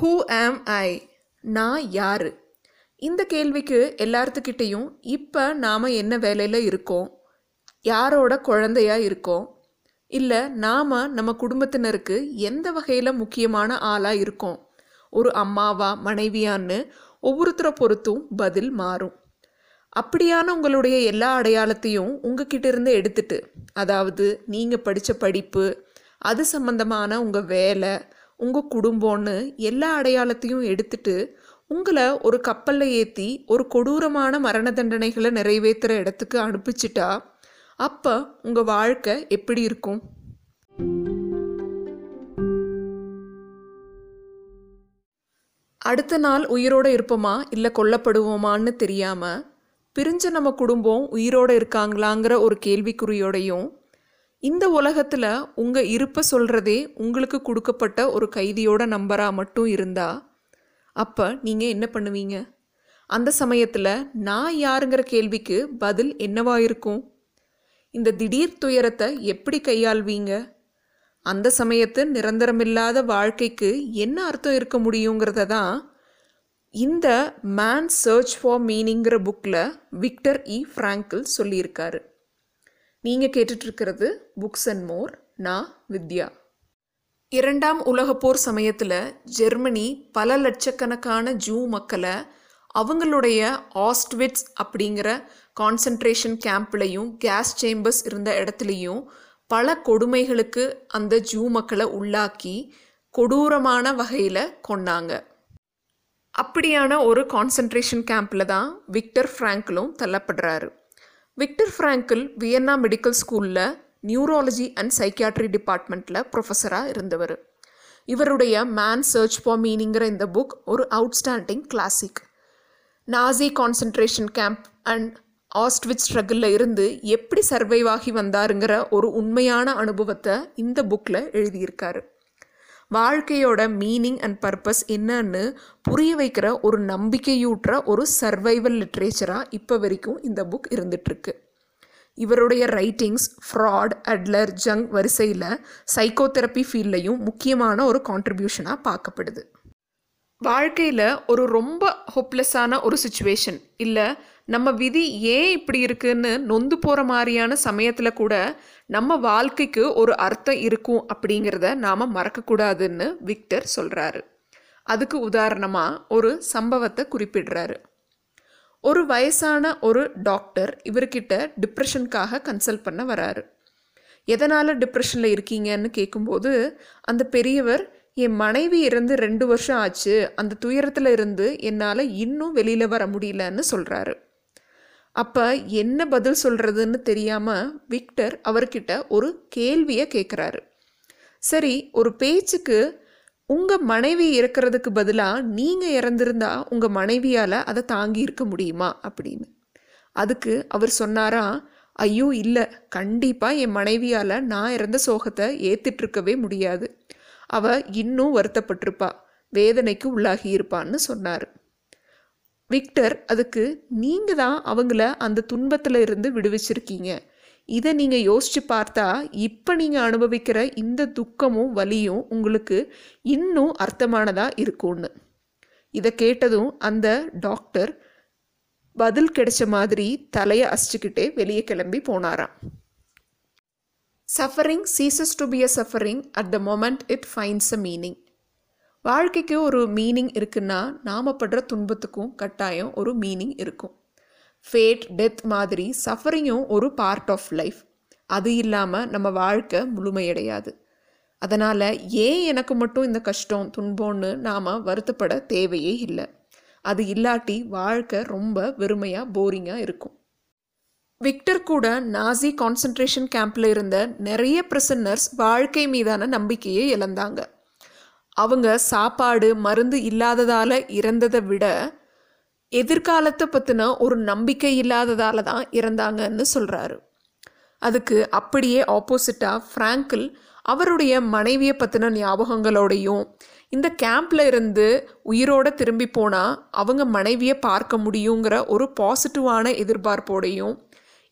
Who ஆம் ஐ நான் யார்? இந்த கேள்விக்கு எல்லாத்துக்கிட்டேயும் இப்போ நாம் என்ன வேலையில் இருக்கோம்? யாரோட குழந்தையாக இருக்கோம்? இல்லை நாம் நம்ம குடும்பத்தினருக்கு எந்த வகையில் முக்கியமான ஆளாக இருக்கோம்? ஒரு அம்மாவா மனைவியான்னு ஒவ்வொருத்தரை பொறுத்தும் பதில் மாறும். அப்படியான உங்களுடைய எல்லா அடையாளத்தையும் உங்ககிட்ட இருந்து எடுத்துட்டு அதாவது நீங்கள் படித்த படிப்பு அது சம்பந்தமான உங்கள் வேலை உங்கள் குடும்பம்னு எல்லா அடையாளத்தையும் எடுத்துட்டு உங்களை ஒரு கப்பலில் ஏற்றி ஒரு கொடூரமான மரண தண்டனைகளை நிறைவேற்றுற இடத்துக்கு அனுப்பிச்சிட்டா அப்போ உங்கள் வாழ்க்கை எப்படி இருக்கும்? அடுத்த நாள் உயிரோடு இருப்போமா? இல்லை கொல்லப்படுவோமான்னு தெரியாமல் பிரிஞ்ச நம்ம குடும்பம் உயிரோடு இருக்காங்களாங்கிற ஒரு கேள்விக்குறியோடையும் இந்த உலகத்தில் உங்கள் இருப்பை சொல்கிறதே உங்களுக்கு கொடுக்கப்பட்ட ஒரு கைதியோட நம்பராக மட்டும் இருந்தால் அப்போ நீங்கள் என்ன பண்ணுவீங்க? அந்த சமயத்தில் நான் யாருங்கிற கேள்விக்கு பதில் என்னவா இருக்கும்? இந்த திடீர் துயரத்தை எப்படி கையாள்வீங்க? அந்த சமயத்து நிரந்தரமில்லாத வாழ்க்கைக்கு என்ன அர்த்தம் இருக்க முடியுங்கிறத தான் இந்த மேன் சர்ச் ஃபார் மீனிங்கிற புக்கில் விக்டர் இ ஃப்ராங்கிள் சொல்லியிருக்காரு. நீங்கள் கேட்டுட்ருக்கிறது புக்ஸ் அண்ட் மோர் நான் வித்யா. இரண்டாம் உலகப்போர் சமயத்தில் ஜெர்மனி பல லட்சக்கணக்கான ஜூ மக்களை அவங்களுடைய ஆஸ்ட்விட்ஸ் அப்படிங்கிற கான்சன்ட்ரேஷன் கேம்ப்லையும் கேஸ் சேம்பர்ஸ் இருந்த இடத்துலையும் பல கொடுமைகளுக்கு அந்த ஜூ மக்களை உள்ளாக்கி கொடூரமான வகையில் கொண்டாங்க அப்படியான ஒரு கான்சன்ட்ரேஷன் கேம்பில் தான் விக்டர் ஃப்ராங்கிலும் தள்ளப்படுறாரு. விக்டர் ஃப்ராங்கிள் வியன்னா மெடிக்கல் ஸ்கூலில் நியூராலஜி அண்ட் சைக்கியாட்ரி டிபார்ட்மெண்ட்டில் ப்ரொஃபஸராக இருந்தவர். இவருடைய மேன் சர்ச் ஃபார் மீனிங்கிற இந்த புக் ஒரு outstanding classic Nazi concentration camp and Auschwitz ஸ்ட்ரகிளில் இருந்து எப்படி சர்வைவ் ஆகி வந்தாருங்கிற ஒரு உண்மையான அனுபவத்தை இந்த புக்கில் எழுதியிருக்காரு. வாழ்க்கையோட மீனிங் அண்ட் பர்பஸ் என்னன்னு புரிய வைக்கிற ஒரு நம்பிக்கையூட்டுற ஒரு சர்வைவல் லிட்ரேச்சராக இப்போ வரைக்கும் இந்த புக் இருந்துகிட்ருக்கு இவருடைய ரைட்டிங்ஸ் ஃப்ராட் அட்லர் ஜங் வரிசையில் சைக்கோதெரப்பி ஃபீல்ட்லையும் முக்கியமான ஒரு கான்ட்ரிபியூஷனாக பார்க்கப்படுது. வாழ்க்கையில் ஒரு ரொம்ப ஹோப்லெஸ்ஸான ஒரு சுச்சுவேஷன் இல்லை நம்ம விதி ஏன் இப்படி இருக்குன்னு நொந்து போகிற மாதிரியான சமயத்தில் கூட நம்ம வாழ்க்கைக்கு ஒரு அர்த்தம் இருக்கும் அப்படிங்கிறத நாம் மறக்கக்கூடாதுன்னு விக்டர் சொல்கிறாரு அதுக்கு உதாரணமாக ஒரு சம்பவத்தை குறிப்பிடுறாரு. ஒரு வயசான ஒரு டாக்டர் இவர்கிட்ட டிப்ரெஷனுக்காக கன்சல்ட் பண்ண வராரு. எதனால் டிப்ரெஷனில் இருக்கீங்கன்னு கேட்கும்போது அந்த பெரியவர் என் மனைவி இருந்து ரெண்டு வருஷம் ஆச்சு. அந்த துயரத்தில் இருந்து என்னால் இன்னும் வெளியில் வர முடியலன்னு சொல்கிறாரு அப்போ என்ன பதில் சொல்கிறதுன்னு தெரியாமல் விக்டர் அவர்கிட்ட ஒரு கேள்வியை கேட்குறாரு சரி ஒரு பேச்சுக்கு உங்கள் மனைவி இறக்கிறதுக்கு பதிலாக நீங்கள் இறந்துருந்தா உங்கள் மனைவியால் அதை தாங்கி இருக்க முடியுமா அப்படின்னு. அதுக்கு அவர் சொன்னாரா ஐயோ இல்லை. கண்டிப்பாக என் மனைவியால் நான் இறந்த சோகத்தை ஏற்றுட்ருக்கவே முடியாது. அவ இன்னும் வருத்தப்பட்டிருப்பா. வேதனைக்கு உள்ளாகி இருப்பான்னு சொன்னார். விக்டர் அதுக்கு நீங்கள் தான் அவங்கள அந்த துன்பத்தில் இருந்து விடுவிச்சிருக்கீங்க. இதை நீங்கள் யோசித்து பார்த்தா இப்போ நீங்கள் அனுபவிக்கிற இந்த துக்கமும் வலியும் உங்களுக்கு இன்னும் அர்த்தமானதாக இருக்கும்னு. இதை கேட்டதும் அந்த டாக்டர் பதில் கிடைச்ச மாதிரி தலையை அசிச்சுக்கிட்டே வெளியே கிளம்பி போனாராம். Suffering ceases to be a suffering at the moment it finds a meaning வாழ்க்கைக்கு ஒரு மீனிங் இருக்குன்னா நாம் படுற துன்பத்துக்கும் கட்டாயம் ஒரு மீனிங் இருக்கும். ஃபேட் டெத் மாதிரி சஃபரிங்கும் ஒரு பார்ட் ஆஃப் லைஃப் அது இல்லாமல் நம்ம வாழ்க்கை முழுமையடையாது. அதனால் ஏன் எனக்கு மட்டும் இந்த கஷ்டம் துன்பம்னு நாம் வருத்தப்பட தேவையே இல்லை. அது இல்லாட்டி வாழ்க்கை ரொம்ப வெறுமையாக போரிங்காக இருக்கும். விக்டர் கூட நாசி கான்சன்ட்ரேஷன் கேம்பில் இருந்த நிறைய பிரிசனர்ஸ் வாழ்க்கை மீதான நம்பிக்கையை இழந்தாங்க. அவங்க சாப்பாடு மருந்து இல்லாததால் இறந்ததை விட எதிர்காலத்தை பற்றின ஒரு நம்பிக்கை இல்லாததால் தான் இறந்தாங்கன்னு சொல்கிறாரு அதுக்கு அப்படியே ஆப்போசிட்டாக ஃப்ராங்கிள் அவருடைய மனைவியை பற்றின ஞாபகங்களோடையும் இந்த கேம்பில் இருந்து உயிரோடு திரும்பி போனால் அவங்க மனைவியை பார்க்க முடியுங்கிற ஒரு பாசிட்டிவான எதிர்பார்ப்போடையும்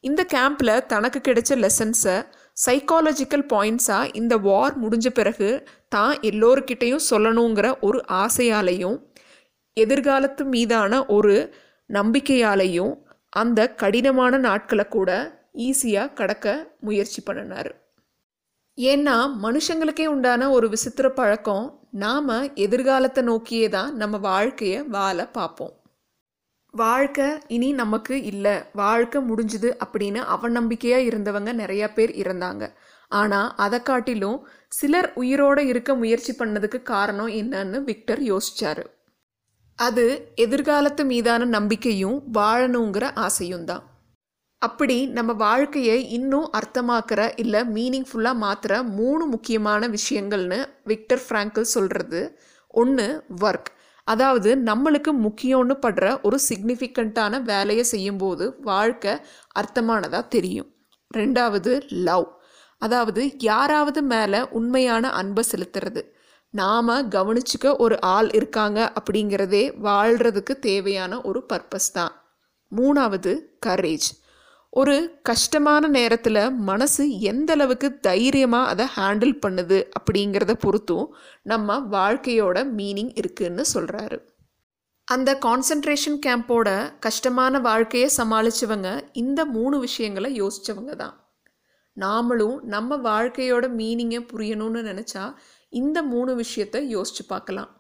இந்த கேம்பில் தனக்கு கிடைச்ச லெசன்ஸை சைக்காலஜிக்கல் பாயிண்ட்ஸாக இந்த வார் முடிஞ்ச பிறகு தான் எல்லோருக்கிட்டேயும் சொல்லணுங்கிற ஒரு ஆசையாலையும் எதிர்காலத்து மீதான ஒரு நம்பிக்கையாலையும் அந்த கடினமான நாட்களை கூட ஈஸியாக கடக்க முயற்சி பண்ணினார். ஏன்னா மனுஷங்களுக்கே உண்டான ஒரு விசித்திர பழக்கம் நாம் எதிர்காலத்தை நோக்கியே தான் நம்ம வாழ்க்கையை வாழ பார்ப்போம் வாழ்க்கை இனி நமக்கு இல்லை. வாழ்க்கை முடிஞ்சுது அப்படின்னு அவநம்பிக்கையாக இருந்தவங்க நிறைய பேர் இருந்தாங்க. ஆனால் அதை காட்டிலும் சிலர் உயிரோடு இருக்க முயற்சி பண்ணதுக்கு காரணம் என்னன்னு விக்டர் யோசிச்சாரு. அது எதிர்காலத்து மீதான நம்பிக்கையும் வாழணுங்கிற ஆசையும் தான். அப்படி நம்ம வாழ்க்கையை இன்னும் அர்த்தமாக்குற இல்லை மீனிங்ஃபுல்லாக மாற்றுற மூணு முக்கியமான விஷயங்கள்னு விக்டர் ஃப்ராங்கிள் சொல்கிறது ஒன்று ஒர்க் அதாவது நம்மளுக்கு முக்கியம்னு படுற ஒரு சிக்னிஃபிகண்ட்டான வேலையை செய்யும்போது வாழ்க்கை அர்த்தமானதாக தெரியும். ரெண்டாவது லவ் அதாவது யாராவது மேலே உண்மையான அன்பை செலுத்துறது. நாம் கவனிச்சுக்க ஒரு ஆள் இருக்காங்க அப்படிங்கிறதே வாழ்கிறதுக்கு தேவையான ஒரு பர்பஸ் தான். மூணாவது கரேஜ் ஒரு கஷ்டமான நேரத்தில் மனசு எந்த அளவுக்கு தைரியமாக அதை ஹேண்டில் பண்ணுது அப்படிங்கிறத பொறுத்தும் நம்ம வாழ்க்கையோட மீனிங் இருக்குன்னு சொல்கிறாரு அந்த கான்சன்ட்ரேஷன் கேம்போட கஷ்டமான வாழ்க்கையை சமாளித்தவங்க இந்த மூணு விஷயங்களை யோசித்தவங்க தான். நாமளும் நம்ம வாழ்க்கையோட மீனிங்கை புரியணும்னு நினச்சா இந்த மூணு விஷயத்தை யோசித்து பார்க்கலாம்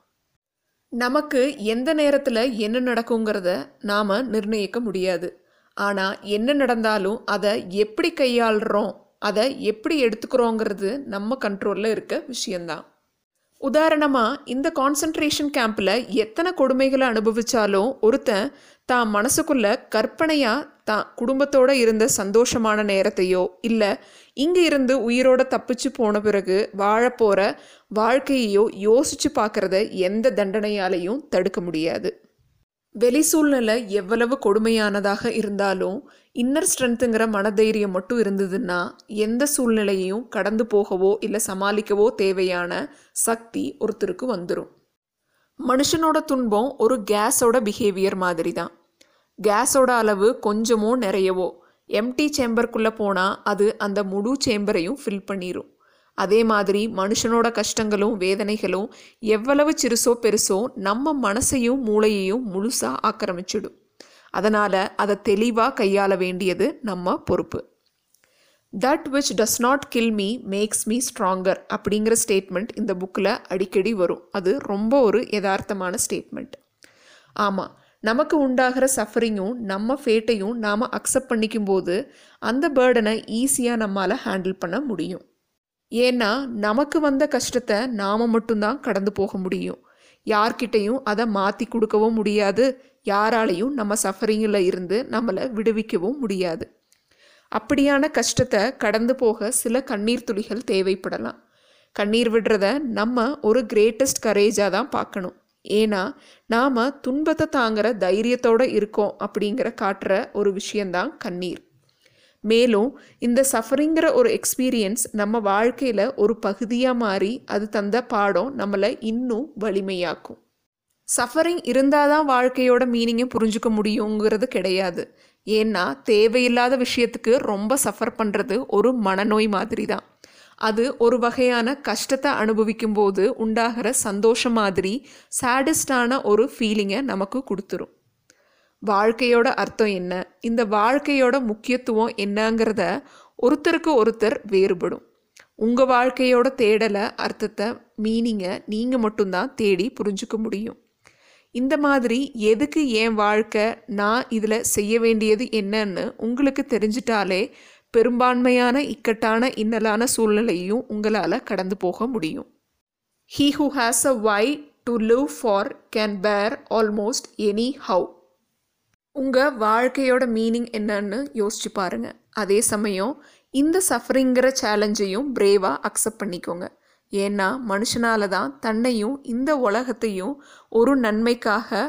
நமக்கு எந்த நேரத்தில் என்ன நடக்குங்கிறத நாம் நிர்ணயிக்க முடியாது. ஆனால் என்ன நடந்தாலும் அதை எப்படி கையாளுறோம் அதை எப்படி எடுத்துக்கிறோங்கிறது நம்ம கண்ட்ரோலில் இருக்க விஷயந்தான் உதாரணமாக இந்த கான்சன்ட்ரேஷன் கேம்பில் எத்தனை கொடுமைகளை அனுபவித்தாலும் ஒருத்தன் தான் மனசுக்குள்ள கற்பனையாக தான் குடும்பத்தோடு இருந்த சந்தோஷமான நேரத்தையோ இல்லை இங்கே இருந்து உயிரோட தப்பிச்சு போன பிறகு வாழப்போகிற வாழ்க்கையையோ யோசித்து பார்க்குறத எந்த தண்டனையாலையும் தடுக்க முடியாது. வெளி சூழ்நிலை எவ்வளவு கொடுமையானதாக இருந்தாலும் இன்னர் ஸ்ட்ரென்த்துங்கிற மனதைரியம் மட்டும் இருந்ததுன்னா எந்த சூழ்நிலையையும் கடந்து போகவோ இல்லை சமாளிக்கவோ தேவையான சக்தி ஒருத்தருக்கு வந்துடும் மனுஷனோட துன்பம் ஒரு கேஸோட பிஹேவியர் மாதிரி தான் கேஸோட அளவு கொஞ்சமோ நிறையவோ. எம்டி சேம்பருக்குள்ளே போனால் அது அந்த முழு சேம்பரையும் ஃபில் பண்ணிடும் அதே மாதிரி மனுஷனோட கஷ்டங்களும் வேதனைகளும் எவ்வளவு சிறுசோ பெருசோ நம்ம மனசையும் மூளையையும் முழுசாக ஆக்கிரமிச்சிடும். அதனால் அதை தெளிவாக கையாள வேண்டியது நம்ம பொறுப்பு. That which does not kill me makes me stronger அப்படிங்கிற ஸ்டேட்மெண்ட் இந்த புக்கில் அடிக்கடி வரும். அது ரொம்ப ஒரு யதார்த்தமான ஸ்டேட்மெண்ட் ஆமாம் நமக்கு உண்டாகிற சஃபரிங்கும் நம்ம ஃபேட்டையும் நாம் அக்செப்ட் பண்ணிக்கும்போது அந்த பேர்டனை ஈஸியாக நம்மால் ஹேண்டில் பண்ண முடியும். ஏன்னா நமக்கு வந்த கஷ்டத்தை நாம் மட்டும்தான் கடந்து போக முடியும். யார்கிட்டையும் அதை மாற்றி கொடுக்கவும் முடியாது. யாராலையும் நம்ம சஃபரிங்கில் இருந்து நம்மளை விடுவிக்கவும் முடியாது. அப்படியான கஷ்டத்தை கடந்து போக சில கண்ணீர் துளிகள் தேவைப்படலாம். கண்ணீர் விடுறத நம்ம ஒரு கிரேட்டஸ்ட் கரேஜாக தான் பார்க்கணும். ஏன்னா நாம் துன்பத்தை தாங்குகிற தைரியத்தோடு இருக்கோம் அப்படிங்கிற காட்டுற ஒரு விஷயந்தான் கண்ணீர். மேலும் இந்த சஃபரிங்கிற ஒரு எக்ஸ்பீரியன்ஸ் நம்ம வாழ்க்கையில் ஒரு பகுதியாக மாறி அது தந்த பாடம் நம்மளை இன்னும் வலிமையாக்கும். சஃபரிங் இருந்தால் தான் வாழ்க்கையோட மீனிங்கை புரிஞ்சுக்க முடியுங்கிறது கிடையாது. ஏன்னா தேவையில்லாத விஷயத்துக்கு ரொம்ப சஃபர் பண்ணுறது ஒரு மனநோய் மாதிரி தான் அது ஒரு வகையான கஷ்டத்தை அனுபவிக்கும் போது உண்டாகிற சந்தோஷம் மாதிரி சேடஸ்டான ஒரு ஃபீலிங்கை நமக்கு கொடுத்துரும். வாழ்க்கையோட அர்த்தம் என்ன? இந்த வாழ்க்கையோட முக்கியத்துவம் என்னங்கிறத ஒருத்தருக்கு ஒருத்தர் வேறுபடும். உங்கள் வாழ்க்கையோட தேடலை அர்த்தத்தை மீனிங்கை நீங்கள் மட்டும்தான் தேடி புரிஞ்சுக்க முடியும். இந்த மாதிரி எதுக்கு என் வாழ்க்கை நான் இதில் செய்ய வேண்டியது என்னன்னு உங்களுக்கு தெரிஞ்சிட்டாலே பெரும்பான்மையான இக்கட்டான இன்னலான சூழ்நிலையும் உங்களால் கடந்து போக முடியும். He who has a why to live for can bear almost any how உங்கள் வாழ்க்கையோட மீனிங் என்னன்னு யோசிச்சு பாருங்கள் அதே சமயம் இந்த சஃபரிங்கிற சேலஞ்சையும் பிரேவாக அக்செப்ட் பண்ணிக்கோங்க. ஏன்னா மனுஷனால தான் தன்னையும் இந்த உலகத்தையும் ஒரு நன்மைக்காக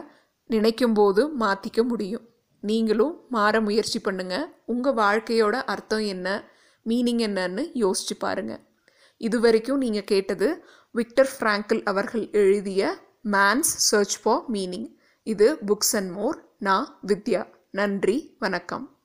நினைக்கும்போது மாற்றிக்க முடியும். நீங்களும் மாற முயற்சி பண்ணுங்கள் உங்கள் வாழ்க்கையோட அர்த்தம் என்ன மீனிங் என்னன்னு யோசிச்சு பாருங்க. இது வரைக்கும் நீங்கள் கேட்டது விக்டர் ஃப்ராங்கிள் அவர்கள் எழுதிய மேன்ஸ் சர்ச் ஃபார் மீனிங் இது புக்ஸ் அண்ட் மோர் நான் வித்யா. நன்றி வணக்கம்.